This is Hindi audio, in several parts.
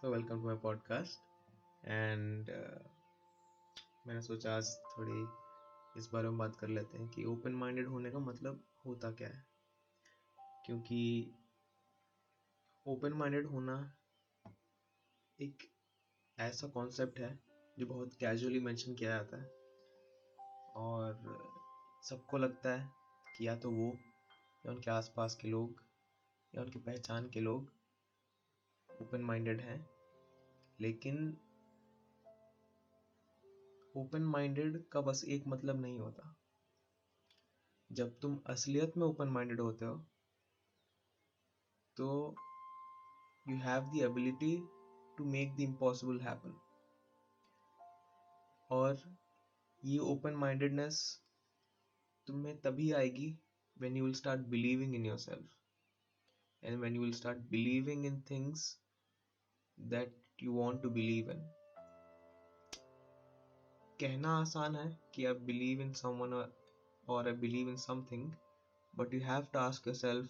So welcome to my podcast and मैंने सोचा आज थोड़ी इस बारे में बात कर लेते हैं कि ओपन माइंडेड होने का मतलब होता क्या है? क्योंकि ओपन माइंडेड होना एक ऐसा कॉन्सेप्ट है जो बहुत कैजुअली मेंशन किया जाता है। और सबको लगता है कि या तो वो, या उनके आसपास के लोग, या उनकी पहचान के लोग ओपन माइंडेड हैं, लेकिन ओपन माइंडेड का बस एक मतलब नहीं होता। जब तुम असलियत में ओपन माइंडेड होते हो तो you have the ability to make the impossible happen और ये ओपन माइंडेडनेस तुम्हें तभी आएगी when you will start believing in yourself and when you will start believing in things that you want to believe in कहना आसान है कि आई बिलीव इन समवन और I believe in something but you have to ask yourself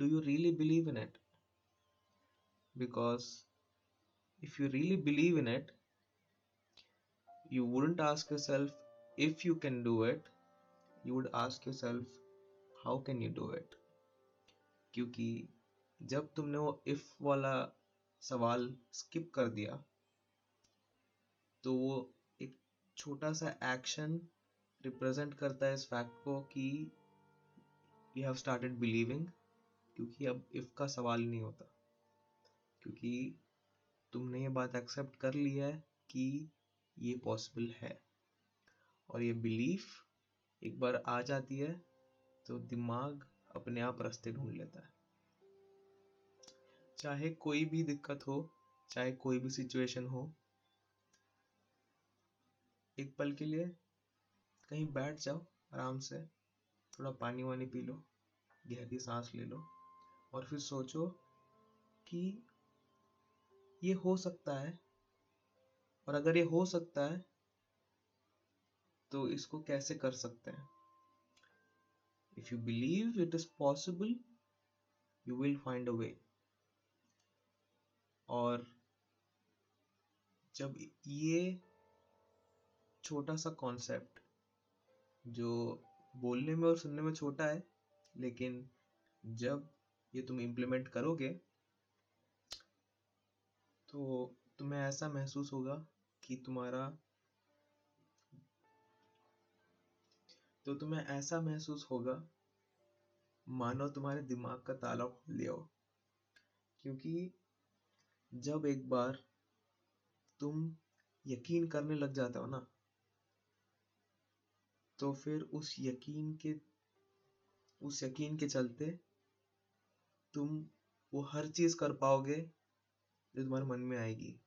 do you really believe in it because if you really believe in it you wouldn't ask yourself if you can do it you would ask yourself how can you do it क्योंकि जब तुमने वो if वाला सवाल स्किप कर दिया तो वो एक छोटा सा एक्शन रिप्रेजेंट करता है इस फैक्ट को कि यू हैव स्टार्टेड बिलीविंग क्योंकि अब इफ़ का सवाल नहीं होता। क्योंकि तुमने ये बात एक्सेप्ट कर लिया है कि ये पॉसिबल है। और ये बिलीफ एक बार आ जाती है तो दिमाग अपने आप रास्ते ढूंढ लेता है। चाहे कोई भी दिक्कत हो, चाहे कोई भी सिचुएशन हो, एक पल के लिए कहीं बैठ जाओ, आराम से, थोड़ा पानी वानी पी लो, गहरी सांस ले लो और फिर सोचो कि ये हो सकता है और अगर ये हो सकता है तो इसको कैसे कर सकते हैं? If you believe it is possible you will find a way और जब ये छोटा सा कॉन्सेप्ट जो बोलने में और सुनने में छोटा है, लेकिन जब ये तुम इम्प्लीमेंट करोगे तो तुम्हें ऐसा महसूस होगा कि तुम्हारा तो तुम्हें ऐसा महसूस होगा, मानो तुम्हारे दिमाग का ताला खोल लिया हो। क्योंकि जब एक बार तुम यकीन करने लग जाते हो ना तो फिर उस यकीन के, उस यकीन के चलते तुम वो हर चीज़ कर पाओगे जो तुम्हारे मन में आएगी।